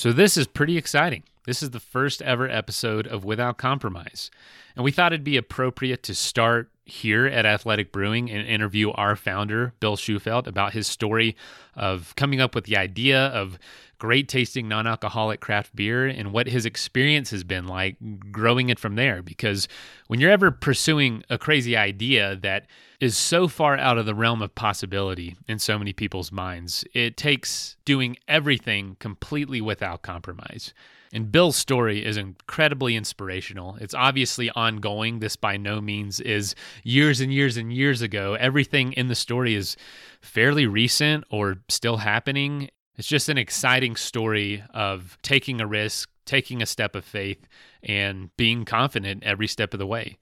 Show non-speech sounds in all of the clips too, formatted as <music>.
So, this is pretty exciting. This is the first ever episode of Without Compromise. And we thought it'd be appropriate to start here at Athletic Brewing and interview our founder, Bill Shufelt, about his story of coming up with the idea of great tasting non alcoholic craft beer and what his experience has been like growing it from there. Because when you're ever pursuing a crazy idea that is so far out of the realm of possibility in so many people's minds, it takes doing everything completely without compromise. And Bill's story is incredibly inspirational. It's obviously ongoing. This by no means is years and years and years ago. Everything in the story is fairly recent or still happening. It's just an exciting story of taking a risk, taking a step of faith, and being confident every step of the way.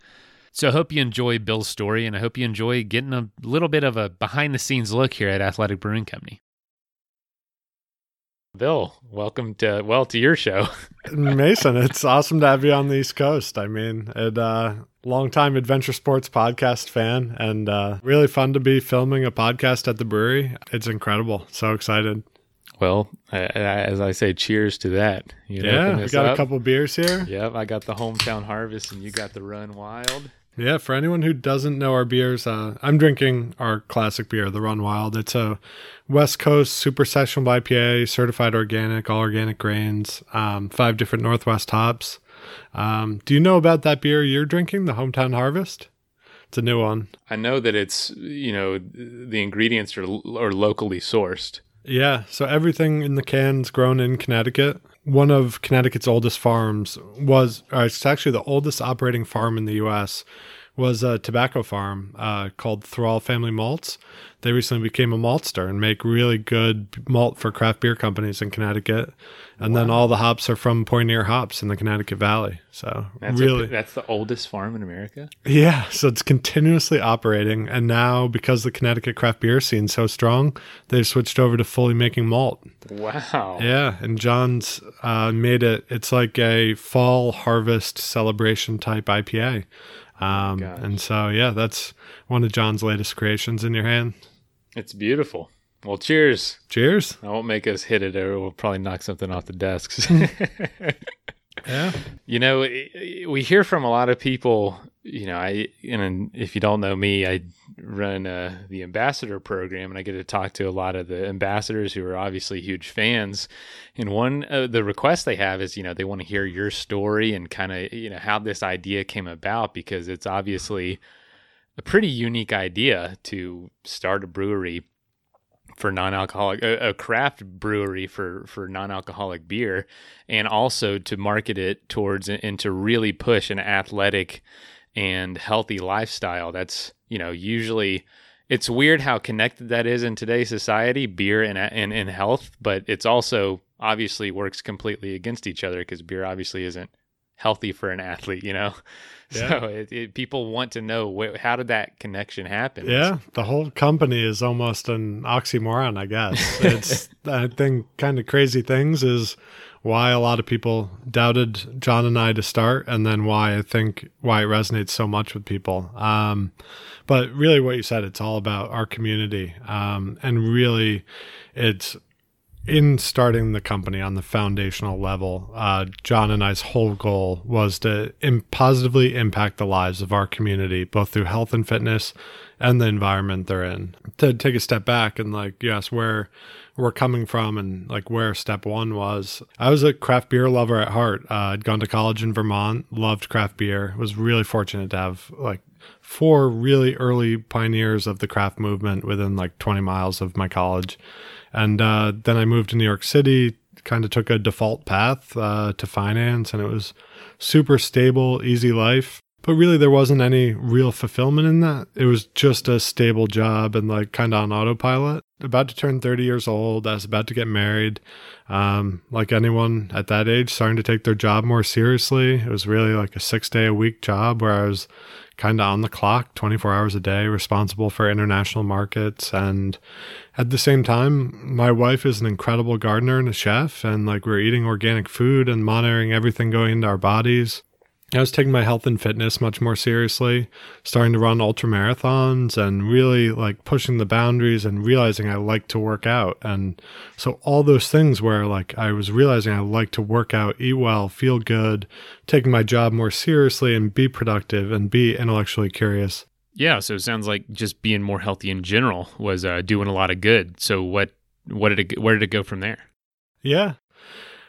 So I hope you enjoy Bill's story and I hope you enjoy getting a little bit of a behind the scenes look here at Athletic Brewing Company. Bill, welcome to well to your show. <laughs> Mason, it's awesome to have you on the East Coast. I mean, it uh longtime adventure sports podcast fan and uh really fun to be filming a podcast at the brewery. It's incredible. So excited. Well, as I say, cheers to that. You yeah, we got up. a couple beers here. Yep, I got the hometown harvest, and you got the Run Wild. Yeah, for anyone who doesn't know our beers, uh, I'm drinking our classic beer, the Run Wild. It's a West Coast super sessional IPA, certified organic, all organic grains, um, five different Northwest hops. Um, do you know about that beer you're drinking, the Hometown Harvest? It's a new one. I know that it's you know the ingredients are are locally sourced. Yeah, so everything in the can's grown in Connecticut one of Connecticut's oldest farms was, it's actually the oldest operating farm in the U.S. was a tobacco farm uh, called Thrall Family Malts. They recently became a maltster and make really good malt for craft beer companies in Connecticut. And wow. then all the hops are from Pioneer Hops in the Connecticut Valley. So that's really, a, that's the oldest farm in America. Yeah, so it's continuously operating, and now because the Connecticut craft beer scene's so strong, they've switched over to fully making malt. Wow. Yeah, and John's uh, made it. It's like a fall harvest celebration type IPA. Um, oh and so, yeah, that's one of John's latest creations in your hand. It's beautiful. Well, cheers. Cheers. I won't make us hit it or we'll probably knock something off the desks. <laughs> yeah. You know, we hear from a lot of people, you know, I and if you don't know me, I run uh, the ambassador program and I get to talk to a lot of the ambassadors who are obviously huge fans. And one of the requests they have is, you know, they want to hear your story and kind of, you know, how this idea came about because it's obviously a pretty unique idea to start a brewery for non-alcoholic a, a, craft brewery for for non-alcoholic beer and also to market it towards and to really push an athletic and healthy lifestyle. That's you know usually it's weird how connected that is in today's society beer and and, and health but it's also obviously works completely against each other because beer obviously isn't healthy for an athlete you know <laughs> Yeah. So it, it, people want to know wh- how did that connection happen? Yeah, the whole company is almost an oxymoron, I guess. <laughs> It's I think kind of crazy things is why a lot of people doubted John and I to start, and then why I think why it resonates so much with people. Um, but really, what you said, it's all about our community, um, and really, it's in starting the company on the foundational level, uh, John and I's whole goal was to Im- positively impact the lives of our community, both through health and fitness and the environment they're in. To take a step back and like, yes, where we're coming from and like where step one was. I was a craft beer lover at heart. Uh, I'd gone to college in Vermont, loved craft beer, was really fortunate to have like four really early pioneers of the craft movement within like 20 miles of my college. And uh, then I moved to New York City, kind of took a default path uh, to finance, and it was super stable, easy life. But really, there wasn't any real fulfillment in that. It was just a stable job and like kind of on autopilot. about to turn 30 years old. I was about to get married. Um, like anyone at that age, starting to take their job more seriously. It was really like a six day a week job where I was kind of on the clock 24 hours a day, responsible for international markets. And at the same time, my wife is an incredible gardener and a chef. And like we're eating organic food and monitoring everything going into our bodies. I was taking my health and fitness much more seriously, starting to run ultra marathons and really like pushing the boundaries and realizing I like to work out. And so all those things where like I was realizing I like to work out, eat well, feel good, taking my job more seriously and be productive and be intellectually curious. Yeah, so it sounds like just being more healthy in general was uh, doing a lot of good. So what what did it where did it go from there? Yeah.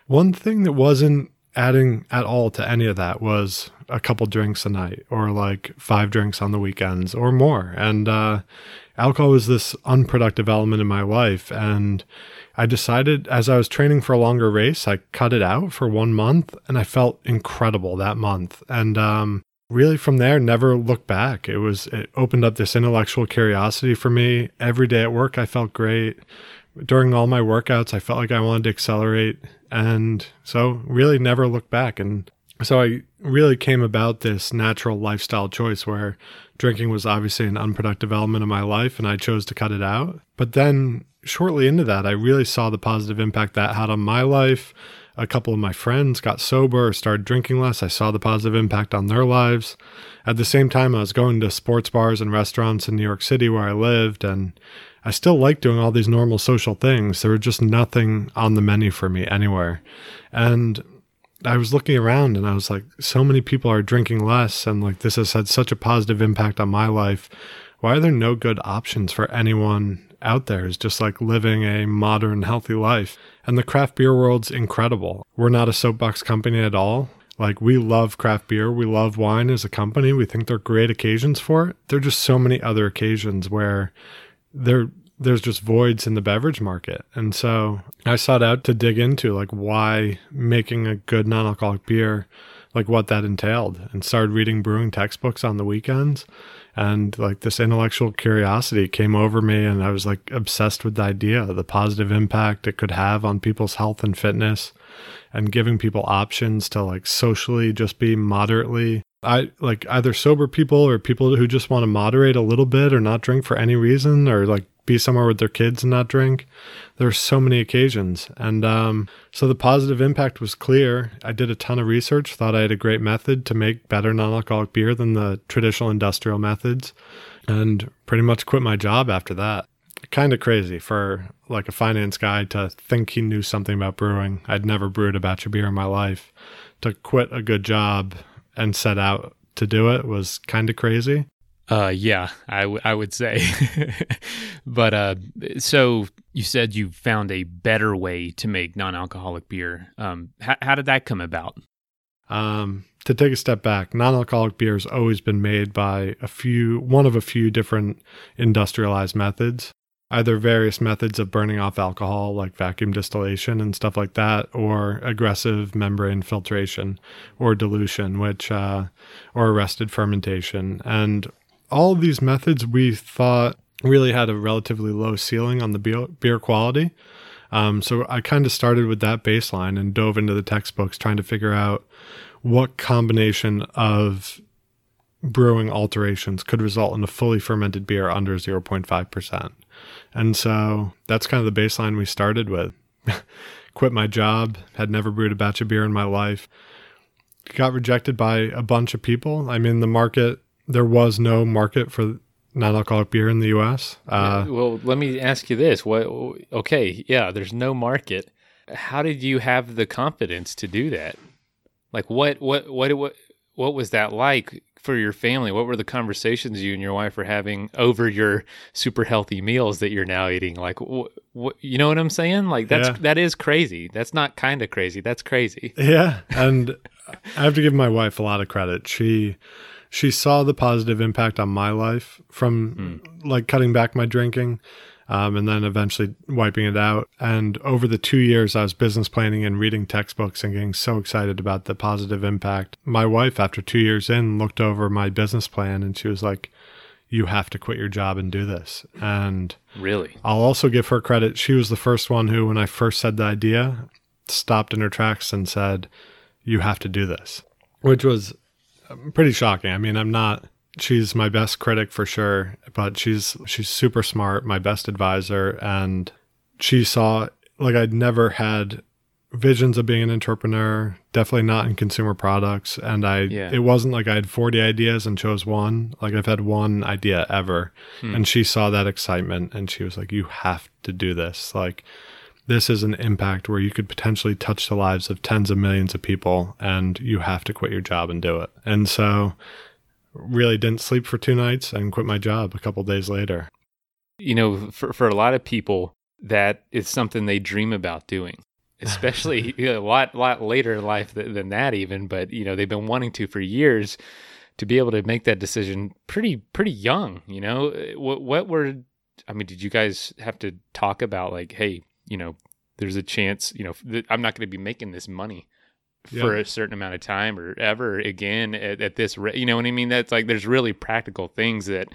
One thing that wasn't adding at all to any of that was a couple drinks a night or like five drinks on the weekends or more. And uh, alcohol was this unproductive element in my life. And I decided as I was training for a longer race, I cut it out for one month and I felt incredible that month. And um, really from there, never looked back. It was, it opened up this intellectual curiosity for me. Every day at work, I felt great during all my workouts, I felt like I wanted to accelerate. And so really never looked back. And so I really came about this natural lifestyle choice where drinking was obviously an unproductive element of my life and I chose to cut it out. But then shortly into that, I really saw the positive impact that had on my life. A couple of my friends got sober or started drinking less. I saw the positive impact on their lives. At the same time, I was going to sports bars and restaurants in New York City where I lived and I still like doing all these normal social things. There was just nothing on the menu for me anywhere. And I was looking around and I was like, so many people are drinking less, and like this has had such a positive impact on my life. Why are there no good options for anyone out there? Is just like living a modern, healthy life. And the craft beer world's incredible. We're not a soapbox company at all. Like we love craft beer, we love wine as a company. We think they're great occasions for it. There are just so many other occasions where there there's just voids in the beverage market. And so I sought out to dig into like why making a good non-alcoholic beer, like what that entailed and started reading brewing textbooks on the weekends. And like this intellectual curiosity came over me and I was like obsessed with the idea, the positive impact it could have on people's health and fitness and giving people options to like socially just be moderately I like either sober people or people who just want to moderate a little bit or not drink for any reason or like be somewhere with their kids and not drink. There's so many occasions. And um, so the positive impact was clear. I did a ton of research, thought I had a great method to make better non alcoholic beer than the traditional industrial methods, and pretty much quit my job after that. Kind of crazy for like a finance guy to think he knew something about brewing. I'd never brewed a batch of beer in my life. To quit a good job and set out to do it was kind of crazy. Uh, yeah, I, w- I would say. <laughs> but uh, so you said you found a better way to make non alcoholic beer. Um, h- how did that come about? Um, to take a step back, non alcoholic beer has always been made by a few, one of a few different industrialized methods either various methods of burning off alcohol, like vacuum distillation and stuff like that, or aggressive membrane filtration or dilution, which, uh, or arrested fermentation. And all of these methods we thought really had a relatively low ceiling on the beer, beer quality. Um, so I kind of started with that baseline and dove into the textbooks trying to figure out what combination of brewing alterations could result in a fully fermented beer under 0.5%. And so that's kind of the baseline we started with. <laughs> Quit my job, had never brewed a batch of beer in my life. Got rejected by a bunch of people. I mean, the market, there was no market for non-alcoholic beer in the U.S. Uh, well, let me ask you this: What? Okay, yeah, there's no market. How did you have the confidence to do that? Like, what, what, what, what, what was that like? For your family? What were the conversations you and your wife were having over your super healthy meals that you're now eating? Like, what, wh- you know what I'm saying? Like that's yeah. that is crazy. That's not kind of crazy. That's crazy. Yeah, and I have to give my wife a lot of credit. She she saw the positive impact on my life from mm. like cutting back my drinking um, and then eventually wiping it out. And over the two years, I was business planning and reading textbooks and getting so excited about the positive impact. My wife, after two years in, looked over my business plan and she was like, you have to quit your job and do this. And really, I'll also give her credit. She was the first one who, when I first said the idea, stopped in her tracks and said, You have to do this, which was pretty shocking. I mean, I'm not. She's my best critic for sure, but she's she's super smart, my best advisor, and she saw like I'd never had visions of being an entrepreneur definitely not in consumer products. And i Yeah. it wasn't like i had 40 ideas and chose one. Like i've had one idea ever. Hmm. and she saw that excitement and she was like you have to do this. Like this is an impact where you could potentially touch the lives of tens of millions of people and you have to quit your job and do it. And so really didn't sleep for two nights and quit my job a couple days later you know, for for a lot of people, that is something they dream about doing. <laughs> Especially you know, a lot lot later in life than, than that, even. But you know, they've been wanting to for years to be able to make that decision pretty pretty young. You know, uh, what what were I mean? Did you guys have to talk about like, hey, you know, there's a chance, you know, that I'm not going to be making this money for a certain amount of time or ever again at, at this rate. You know what I mean? That's like there's really practical things that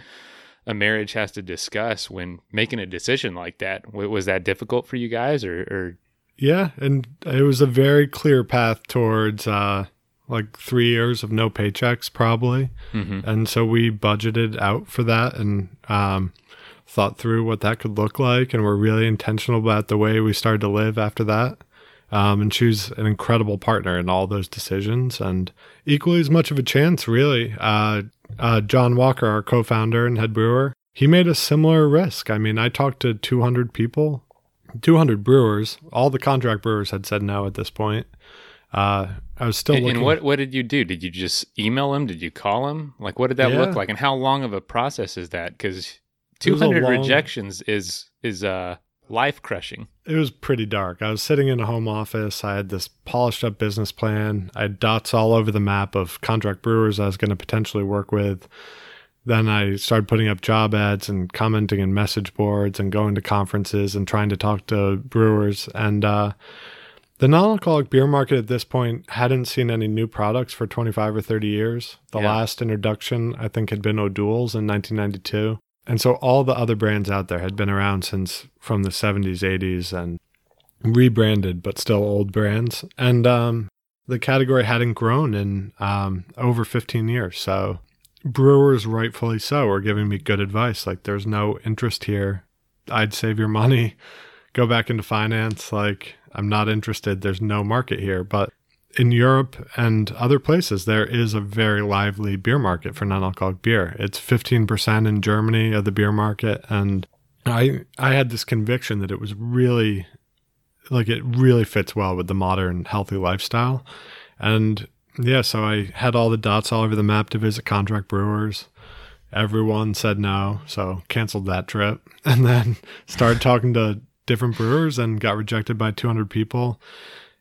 a marriage has to discuss when making a decision like that. W- Was that difficult for you guys, or, or Yeah, and it was a very clear path towards uh like 3 years of no paychecks probably. Mhm. And so we budgeted out for that and um thought through what that could look like and we're really intentional about the way we started to live after that. Um, and she was an incredible partner in all those decisions and equally as much of a chance really. Uh uh, John Walker, our co-founder and head brewer, he made a similar risk. I mean, I talked to 200 people 200 brewers. All the contract brewers had said no at this point. Uh, I was still and, looking. and what what did you do? Did you just email them? Did you call them? Like, what did that look like? And how long of a process is that? Because It was a 200 long- rejections is is uh life crushing. It was pretty dark. I was sitting in a home office. I had this polished up business plan. I had dots all over the map of contract brewers I was going to potentially work with. Then I started putting up job ads and commenting in message boards and going to conferences and trying to talk to brewers. And uh, the non alcoholic beer market at this point hadn't seen any new products for 25 or 30 years. The Yeah. last introduction, I think, had been O'Doul's in 1992. And so all the other brands out there had been around since from the 70s, 80s, and rebranded, but still old brands. And um, the category hadn't grown in um, over 15 years. So brewers, rightfully so, are giving me good advice. Like, there's no interest here. I'd save your money, go back into finance. Like, I'm not interested. There's no market here. But in Europe and other places, there is a very lively beer market for non-alcoholic beer. It's 15% in Germany of the beer market, and I I had this conviction that it was really like it really fits well with the modern healthy lifestyle, and yeah, so I had all the dots all over the map to visit contract brewers. Everyone said no, so canceled that trip, <laughs> and then started talking to different brewers and got rejected by 200 people.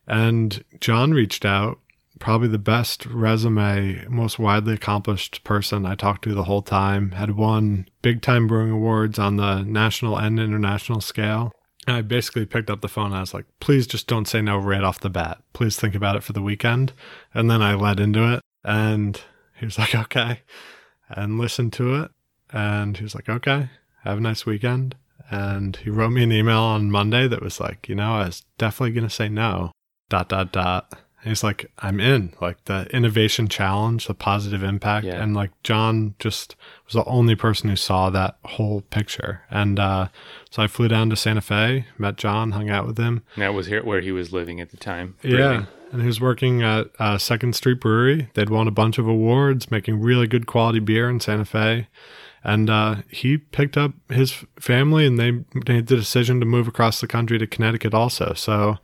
And John reached out, probably the best resume, most widely accomplished person I talked to the whole time, had won big time brewing awards on the national and international scale. And I basically picked up the phone and I was like, please just don't say no right off the bat. Please think about it for the weekend. And then I led into it and he was <laughs> like, okay, and listened to it. And he was like, okay, have a nice weekend. And he wrote me an email on Monday that was like, you know, I was definitely going to say no dot dot dot. And he's like i'm in like the innovation challenge the positive impact. Yeah. and like john just was the only person who saw that whole picture. And uh so i flew down to santa fe met john hung out with him. And that was here where he was living at the time. yeah. And he was working at uh, second street brewery. They'd won a bunch of awards making really good quality beer in santa fe. And uh, he picked up his family and they made the decision to move across the country to connecticut also. So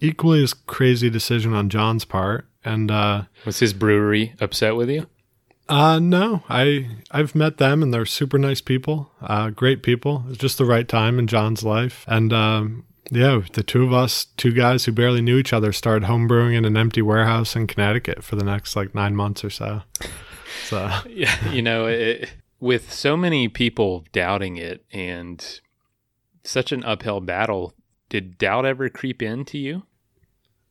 equally as crazy decision on john's part and uh, Was his brewery upset with you? uh no. I i've met them and they're super nice people uh great people. It's just the right time in john's life and um yeah the two of us two guys who barely knew each other started homebrewing in an empty warehouse in connecticut for the next like nine months or so. <laughs> So. Yeah, you know, it, with so many people doubting it and such an uphill battle, did doubt ever creep into you?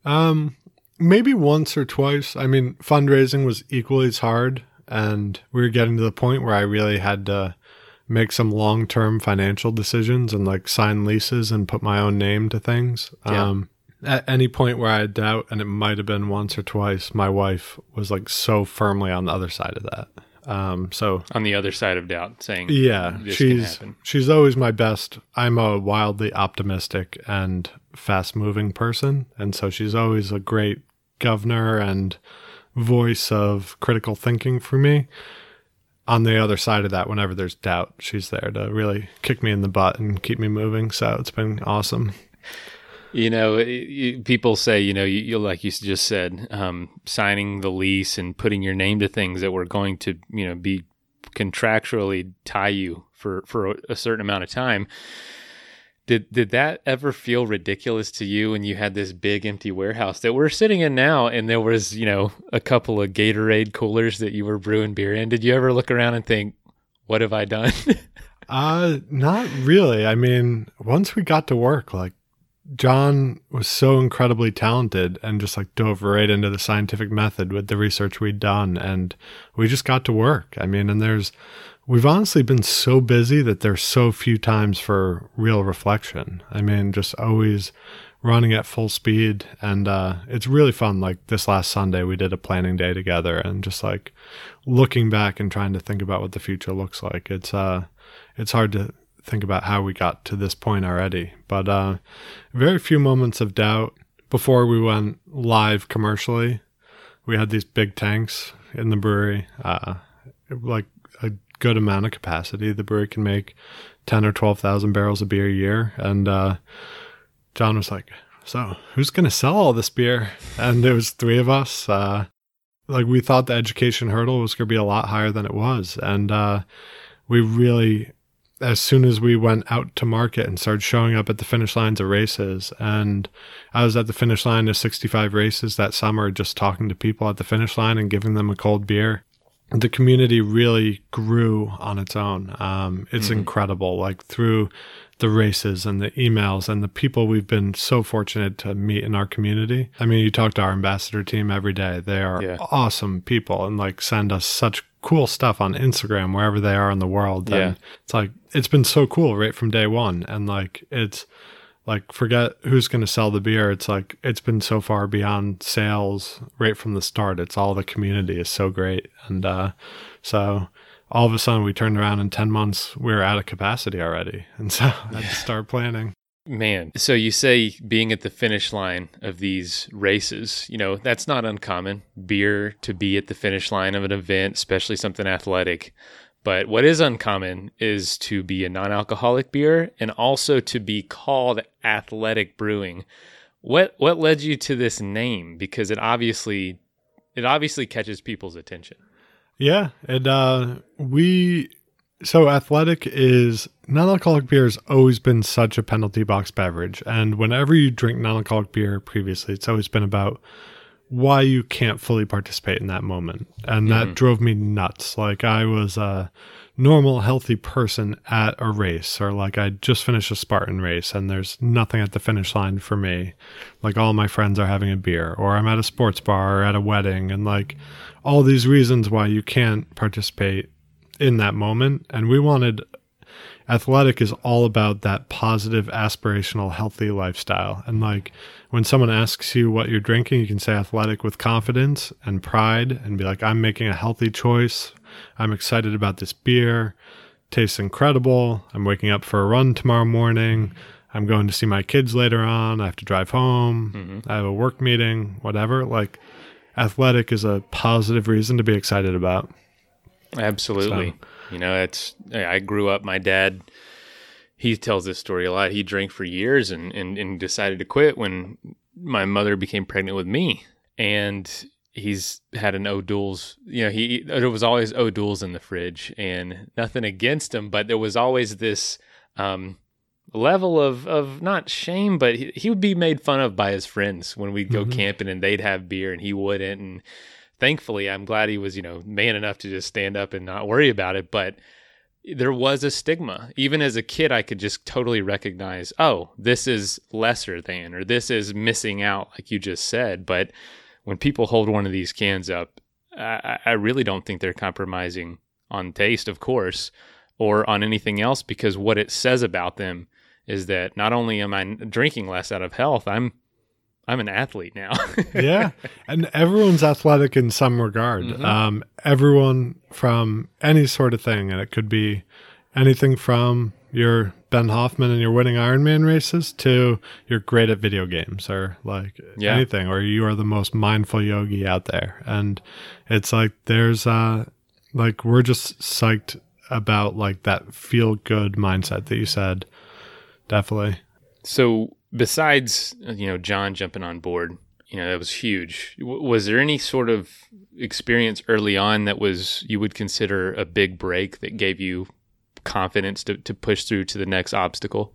Um, maybe once or twice. I mean, fundraising was equally as hard, and we were getting to the point where I really had to make some long term financial decisions and like sign leases and put my own name to things. Yeah. Um, at any point where I had doubt, and it might have been once or twice, my wife was like so firmly on the other side of that. Um, so On the other side of doubt, saying, yeah, she's she's always my best. I'm a wildly optimistic and fast moving person, and so she's always a great governor and voice of critical thinking for me. On the other side of that, whenever there's doubt, she's there to really kick me in the butt and keep me moving. So it's been awesome. You know, people say, you know, you, you like you just said, um, signing the lease and putting your name to things that were going to, you know, be contractually tie you for for a, a certain amount of time. Did did that ever feel ridiculous to you when you had this big empty warehouse that we're sitting in now, and there was, you know, a couple of Gatorade coolers that you were brewing beer in? Did you ever look around and think, "What have I done?" <laughs> Uh, not really. I mean, once we got to work, like John was so incredibly talented and just like dove right into the scientific method with the research we'd done. And we just got to work. I mean, and there's, we've honestly been so busy that there's so few times for real reflection. I mean, just always running at full speed. And uh, it's really fun. Like this last Sunday, we did a planning day together and just like looking back and trying to think about what the future looks like. It's, uh, it's hard to think about how we got to this point already. But uh, very few moments of doubt before we went live commercially. We had these big tanks in the brewery, uh, like a good amount of capacity. The brewery can make ten or twelve thousand barrels of beer a year, and uh, John was like, "So who's going to sell all this beer?" And there was three of us. Uh, like we thought the education hurdle was going to be a lot higher than it was, and uh, we really as soon as we went out to market and started showing up at the finish lines of races. And i was at the finish line of 65 races that summer just talking to people at the finish line and giving them a cold beer. The community really grew on its own. Um, it's incredible like through the races and the emails and the people we've been so fortunate to meet in our community. I mean you talk to our ambassador team every day. They are Yeah. awesome people and like send us such cool stuff on Instagram wherever they are in the world. Yeah. It's like it's been so cool right from day one. And like it's like forget who's gonna sell the beer. It's like it's been so far beyond sales right from the start. It's all the community is so great. And uh so all of a sudden we turned around in ten months we were out of capacity already. And so <laughs> I had to start planning. Man, so you say being at the finish line of these races, you know, that's not uncommon. Beer to be at the finish line of an event, especially something athletic. But what is uncommon is to be a non alcoholic beer and also to be called athletic brewing. What what led you to this name? Because it obviously it obviously catches people's attention. Yeah, and uh, we so athletic is non-alcoholic beer has always been such a penalty box beverage, and whenever you drink non-alcoholic beer previously, it's always been about why you can't fully participate in that moment, and that mm. drove me nuts. Like I was a normal, healthy person at a race, or like I just finished a Spartan race, and there's nothing at the finish line for me. Like all my friends are having a beer, or I'm at a sports bar or at a wedding, and like all these reasons why you can't participate in that moment. And we wanted athletic is all about that positive, aspirational, healthy lifestyle. And like when someone asks you what you're drinking, you can say athletic with confidence and pride and be like, I'm making a healthy choice. I'm excited about this beer. Tastes incredible. I'm waking up for a run tomorrow morning. I'm going to see my kids later on. I have to drive home. Mm-hmm. I have a work meeting, whatever. Like athletic is a positive reason to be excited about. Absolutely. You know, it's I grew up my dad he tells this story a lot. He drank for years and, and, and decided to quit when my mother became pregnant with me. And he's had an O'Doul's, you know, he there was always O'Doul's in the fridge and nothing against him, but there was always this um level of of not shame, but he, he would be made fun of by his friends when we'd go Mhm. camping and they'd have beer and he wouldn't and thankfully I'm glad he was, you know, man enough to just stand up and not worry about it, but there was a stigma. Even as a kid I could just totally recognize, oh, this is lesser than or this is missing out like you just said, but when people hold one of these cans up, I, I really don't think they're compromising on taste, of course, or on anything else because what it says about them is that not only am I drinking less out of health, I'm I'm an athlete now. <laughs> yeah, and everyone's athletic in some regard. Mm-hmm. Um, everyone from any sort of thing, and it could be anything from your Ben Hoffman and your winning Ironman races to you're great at video games or like yeah. anything, or you are the most mindful yogi out there. And it's like there's uh like we're just psyched about like that feel good mindset that you said. Definitely. So besides you know John jumping on board, you know that was huge. W- was there any sort of experience early on that was you would consider a big break that gave you confidence to to push through to the next obstacle?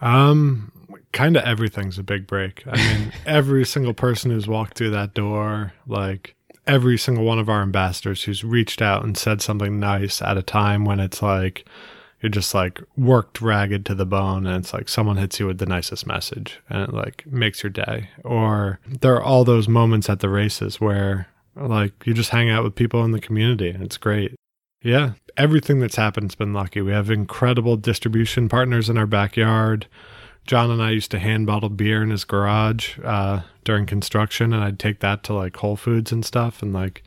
Um, kind of everything's a big break. I mean, <laughs> every single person who's walked through that door, like every single one of our ambassadors who's reached out and said something nice at a time when it's like you're just like worked ragged to the bone and it's like someone hits you with the nicest message and it like makes your day. Or there are all those moments at the races where like you just hang out with people in the community and it's great. Yeah everything that's happened's been lucky. We have incredible distribution partners in our backyard. John and i used to hand bottle beer in his garage uh, during construction and i'd take that to like whole foods and stuff and like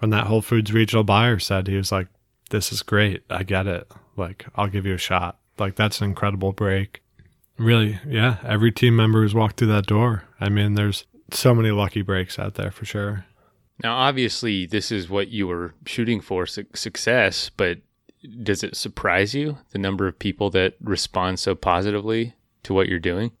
when that whole foods regional buyer said he was like this is great. I get it like, I'll give you a shot. Like, that's an incredible break. Really, yeah. Every team member who's walked through that door. I mean, there's so many lucky breaks out there for sure. Now, obviously, this is what you were shooting for su- success, but does it surprise you the number of people that respond so positively to what you're doing?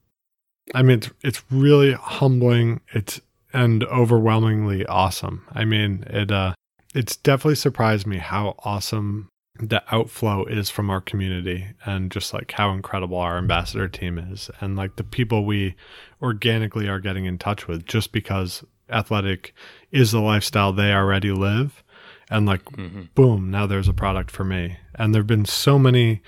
I mean, it's, it's really humbling. It's and overwhelmingly awesome. I mean, it uh, it's definitely surprised me how awesome the outflow is from our community and just like how incredible our ambassador team is. And like the people we organically are getting in touch with just because athletic is the lifestyle they already live. And like mm-hmm. boom now there's a product for me. And there've been so many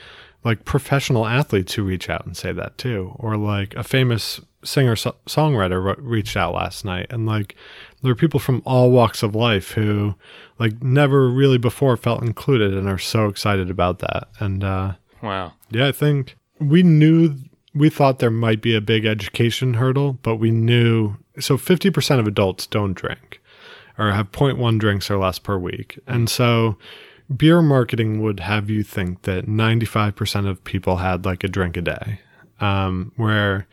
like professional athletes who reach out and say that too. Or like a famous singer so- songwriter reached out last night and like there are people from all walks of life who like never really before felt included and are so excited about that. And uh wow. yeah i think we knew we thought there might be a big education hurdle but we knew so 50% of adults don't drink or have 0.1 drinks or less per week. And so beer marketing would have you think that 95% of people had like a drink a day um, where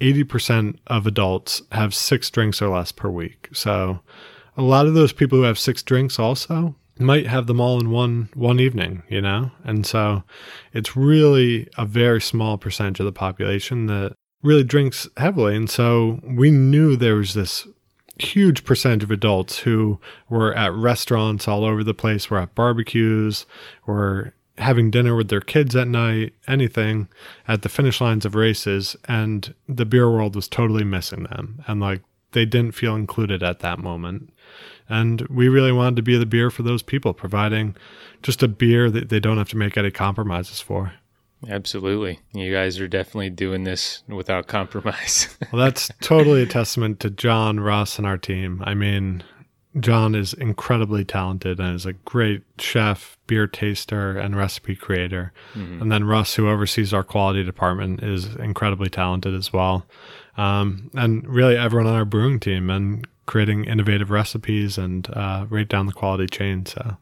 80% of adults have six drinks or less per week. So a lot of those people who have six drinks also might have them all in one one evening, you know? And so it's really a very small percentage of the population that really drinks heavily. And so we knew there was this huge percentage of adults who were at restaurants all over the place, were at barbecues, were having dinner with their kids at night, anything at the finish lines of races, and the beer world was totally missing them. And like they didn't feel included at that moment. And we really wanted to be the beer for those people, providing just a beer that they don't have to make any compromises for. Absolutely. You guys are definitely doing this without <laughs> compromise. well, that's totally a testament to John, Ross, and our team. I mean, John is incredibly talented and is a great chef, beer taster, and recipe creator. Mm-hmm. And then Russ, who oversees our quality department, is incredibly talented as well. Um, and really, everyone on our brewing team and creating innovative recipes and uh, right down the quality chain. So,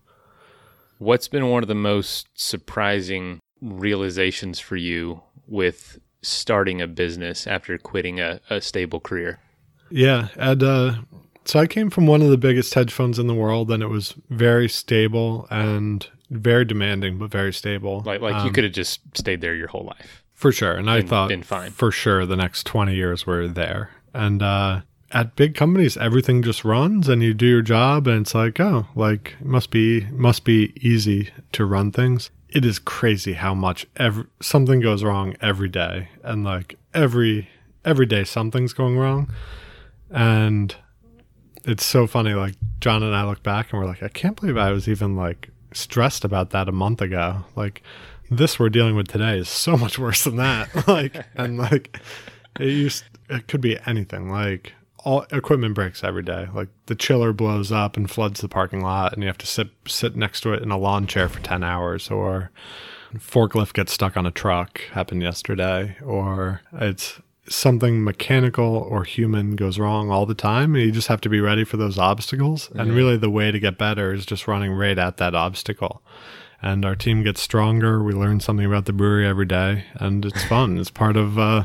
what's been one of the most surprising realizations for you with starting a business after quitting a, a stable career? Yeah, and uh, so I came from one of the biggest hedge funds in the world, and it was very stable and very demanding, but very stable. Like, like um, you could have just stayed there your whole life for sure. And I thought, been fine for sure. The next twenty years were there, and uh, at big companies, everything just runs, and you do your job, and it's like, oh, like it must be must be easy to run things. It is crazy how much every something goes wrong every day, and like every every day something's going wrong, and it's so funny. Like John and I look back and we're like, I can't believe I was even like stressed about that a month ago. Like this we're dealing with today is so much <laughs> worse than that. <laughs> like and like it used it could be anything. Like all equipment breaks every day. Like the chiller blows up and floods the parking lot and you have to sit sit next to it in a lawn chair for 10 hours or forklift gets stuck on a truck happened yesterday or it's something mechanical or human goes wrong all the time and you just have to be ready for those obstacles. And really the way to get better is just running right at that obstacle. And our team gets stronger. We learn something about the brewery every day and it's <laughs> fun. It's part of uh,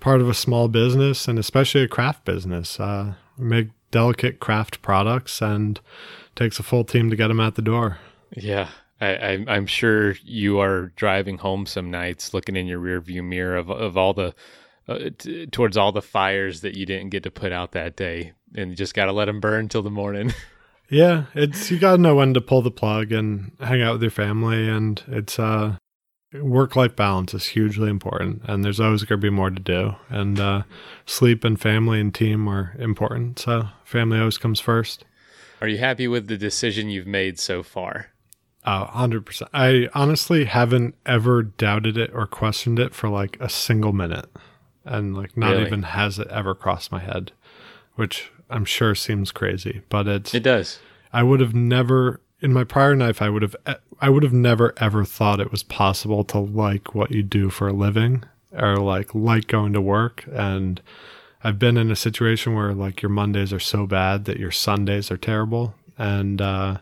part of a small business and especially a craft business. Uh, we make delicate craft products and takes a full team to get them at the door. Yeah. I, I'm sure you are driving home some nights, looking in your rearview mirror of of all the uh, t- towards all the fires that you didn't get to put out that day, and you just got to let them burn till the morning. <laughs> yeah, it's you got to know when to pull the plug and hang out with your family, and it's uh work life balance is hugely important, and there's always going to be more to do, and uh, sleep and family and team are important. So family always comes first. Are you happy with the decision you've made so far? Uh, 100%. I honestly haven't ever doubted it or questioned it for like a single minute. And like not Really? even has it ever crossed my head, which I'm sure seems crazy, but it's It does. I would have never in my prior life I would have I would have never ever thought it was possible to like what you do for a living or like like going to work and I've been in a situation where like your Mondays are so bad that your Sundays are terrible and uh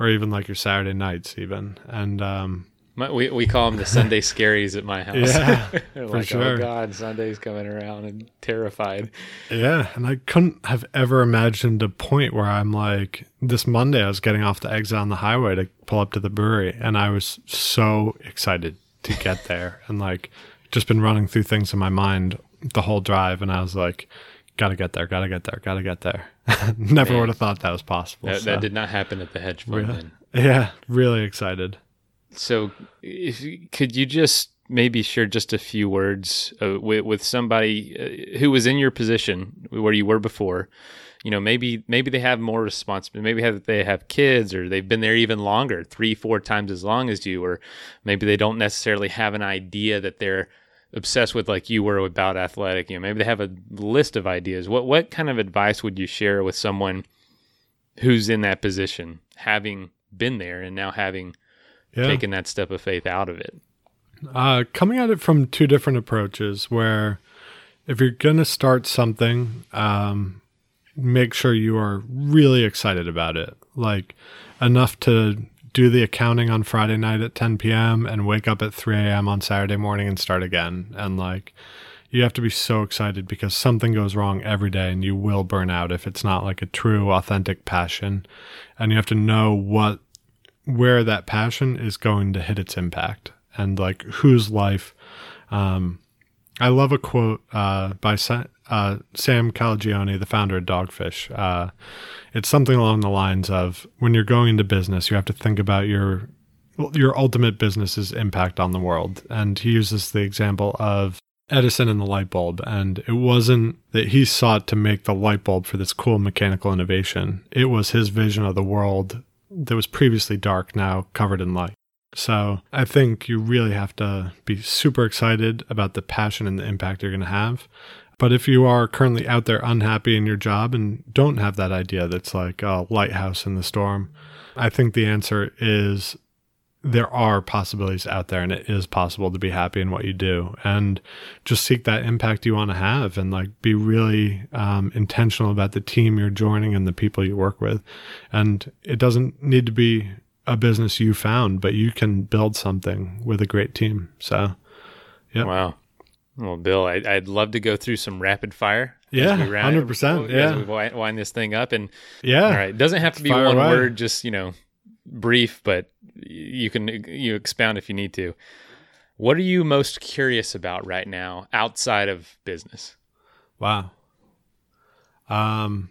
or even like your Saturday nights even and um My, we we call them the Sunday <laughs> scaries at my house. Yeah, <laughs> They're for like, oh, sure. oh God, Sunday's coming around and terrified. Yeah, and I couldn't have ever imagined a point where I'm like, this Monday I was getting off the exit on the highway to pull up to the brewery, and I was so excited to get <laughs> there, and like, just been running through things in my mind the whole drive, and I was like, gotta get there, gotta get there, gotta get there. Never Man. would have thought that was possible. That, so, that did not happen at the hedge fund. Yeah. Then. yeah, really excited. So, if could you just maybe share just a few words uh, with with somebody uh, who was in your position where you were before? You know, maybe maybe they have more responsibility. Maybe have, they have kids, or they've been there even longer, three, four times as long as you, or maybe they don't necessarily have an idea that they're obsessed with like you were about athletic. You know, maybe they have a list of ideas. What what kind of advice would you share with someone who's in that position, having been there and now having Yeah. taken that step of faith out of it. Uh, coming at it from two different approaches, where if you're going to start something, um, make sure you are really excited about it. Like enough to do the accounting on Friday night at 10 p.m. and wake up at 3 a.m. on Saturday morning and start again. And like, you have to be so excited because something goes wrong every day and you will burn out if it's not like a true, authentic passion. And you have to know what where that passion is going to hit its impact and like whose life um i love a quote uh by Sa- uh, sam calagione the founder of dogfish uh it's something along the lines of when you're going into business you have to think about your your ultimate business's impact on the world and he uses the example of Edison and the light bulb. And it wasn't that he sought to make the light bulb for this cool mechanical innovation. It was his vision of the world that was previously dark, now covered in light. So I think you really have to be super excited about the passion and the impact you're going to have. But if you are currently out there unhappy in your job and don't have that idea that's like a lighthouse in the storm, I think the answer is there are possibilities out there and it is possible to be happy in what you do and just seek that impact you want to have and like be really um, intentional about the team you're joining and the people you work with and it doesn't need to be a business you found but you can build something with a great team so yeah Wow. Well, Bill, I, I'd love to go through some rapid fire. as Yeah, 100%, as yeah. we wi- wind this thing up, and yeah all right, it doesn't have to be Fire one away. word, just you know, brief, but you can you expound if you need to. What are you most curious about right now outside of business? wow um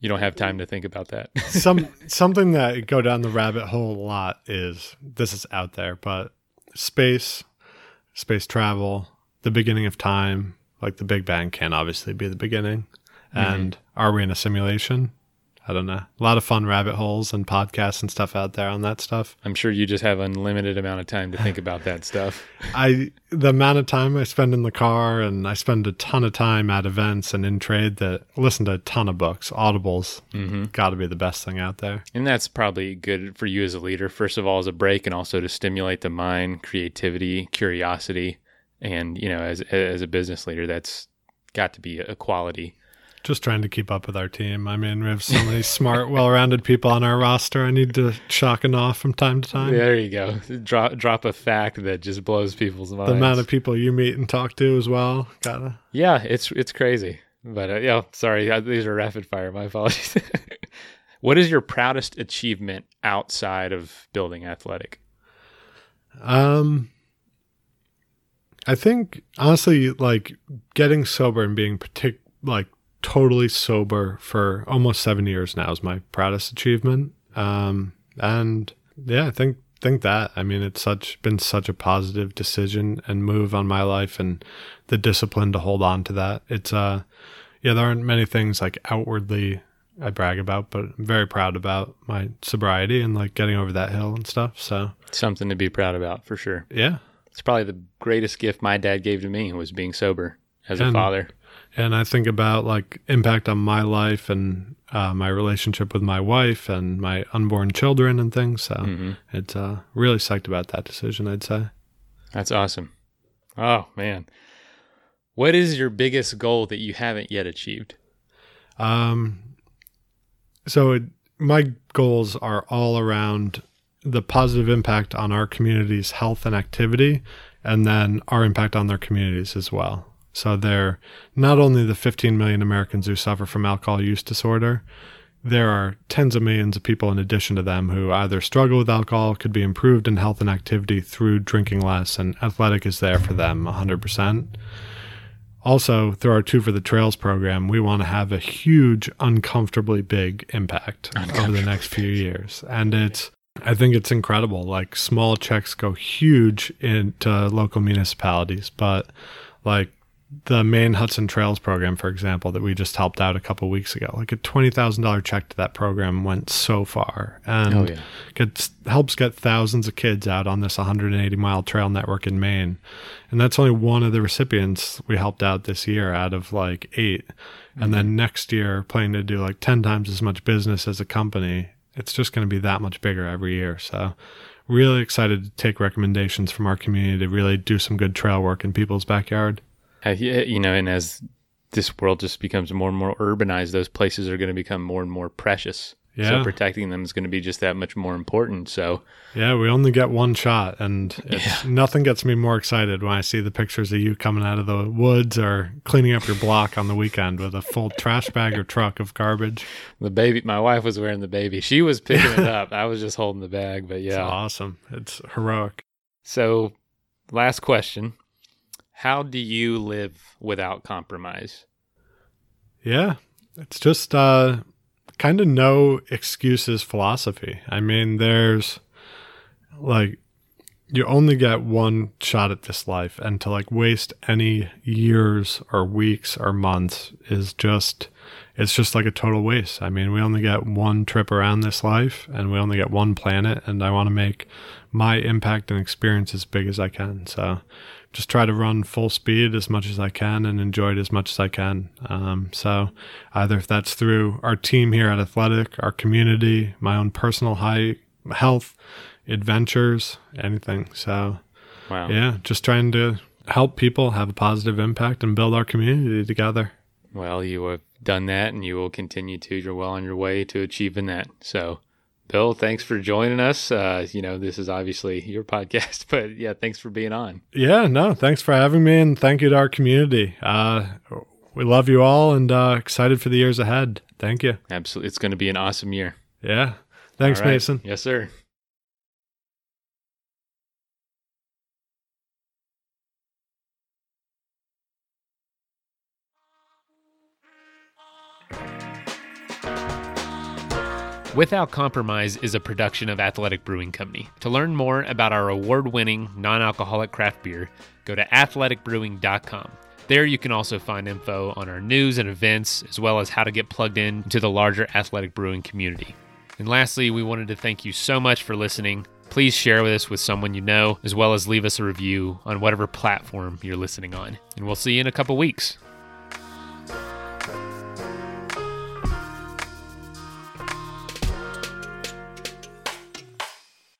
You don't have time to think about that. <laughs> some something that go down the rabbit hole a lot is this is out there, but space, space travel, the beginning of time, like the Big Bang can obviously be the beginning. And are we in a simulation? I don't know. A lot of fun rabbit holes and podcasts and stuff out there on that stuff. I'm sure you just have unlimited amount of time to think <laughs> about that stuff. I the amount of time I spend in the car and I spend a ton of time at events and in trade that listen to a ton of books, audibles. Mm-hmm. Got to be the best thing out there. And that's probably good for you as a leader. First of all, as a break, and also to stimulate the mind, creativity, curiosity, and you know, as as a business leader, that's got to be a quality just trying to keep up with our team. I mean, we have so many smart, well-rounded people on our roster. I need to shock and off from time to time. There you go. Drop drop a fact that just blows people's minds. The amount of people you meet and talk to as well. Gotta. Yeah, it's it's crazy. But uh, yeah, sorry, these are rapid fire. My <laughs> apologies. what is your proudest achievement outside of building athletic? Um, I think honestly, like getting sober and being partic- like totally sober for almost seven years now is my proudest achievement. Um, and yeah, I think think that. I mean, it's such been such a positive decision and move on my life, and the discipline to hold on to that. It's uh, yeah, there aren't many things like outwardly I brag about, but I'm very proud about my sobriety and like getting over that hill and stuff. So something to be proud about for sure. Yeah, it's probably the greatest gift my dad gave to me was being sober as and, a father and I think about like impact on my life and uh, my relationship with my wife and my unborn children and things. So mm-hmm. it's uh, really psyched about that decision. I'd say. That's awesome. Oh man, what is your biggest goal that you haven't yet achieved? Um, so it, my goals are all around the positive impact on our community's health and activity, and then our impact on their communities as well. So they're not only the 15 million Americans who suffer from alcohol use disorder, there are tens of millions of people in addition to them who either struggle with alcohol, could be improved in health and activity through drinking less, and athletic is there for them 100%. Also, through our Two for the Trails program, we want to have a huge, uncomfortably big impact over the next few years. And it's, I think it's incredible. Like, small checks go huge into local municipalities, but like the Maine Huts and Trails program, for example, that we just helped out a couple weeks ago. Like a twenty thousand dollar check to that program went so far, and oh, yeah. gets helps get thousands of kids out on this 180 mile trail network in Maine, and that's only one of the recipients we helped out this year out of like 8 mm-hmm. and then next year planning to do like ten times as much business as a company. It's just going to be that much bigger every year. So really excited to take recommendations from our community to really do some good trail work in people's backyard Uh, uh, you know, and as this world just becomes more and more urbanized, those places are going to become more and more precious. Yeah. So protecting them is going to be just that much more important. So yeah, we only get one shot, and <laughs> yeah. nothing gets me more excited when I see the pictures of you coming out of the woods or cleaning up your block on the weekend with a full trash bag or truck of garbage. The baby, my wife was wearing the baby. She was picking it up. I was just holding the bag. But yeah, it's awesome. It's heroic. So, last question: how do you live without compromise? Yeah, it's just uh, kind of no excuses philosophy. I mean, there's like you only get one shot at this life, and to like waste any years or weeks or months is just it's just like a total waste. I mean, we only get one trip around this life, and we only get one planet, and I want to make my impact and experience as big as I can. So just try to run full speed as much as I can and enjoy it as much as I can. Um, so either if that's through our team here at Athletic, our community, my own personal high health adventures, anything. So wow. yeah, just trying to help people have a positive impact and build our community together. Well, you have done that and you will continue to. You're well on your way to achieving that. So Bill, thanks for joining us. Uh, you know, this is obviously your podcast, <laughs> but yeah, thanks for being on. Yeah, no, thanks for having me, and thank you to our community. Uh, we love you all, and uh, excited for the years ahead. Thank you. Absolutely, it's going to be an awesome year. Yeah, thanks, right. Mason. Yes, sir. Without Compromise is a production of Athletic Brewing Company. To learn more about our award winning non alcoholic craft beer, go to athleticbrewing.com. There you can also find info on our news and events, as well as how to get plugged in to the larger athletic brewing community. And lastly, we wanted to thank you so much for listening. Please share with us with someone you know, as well as leave us a review on whatever platform you're listening on. And we'll see you in a couple weeks.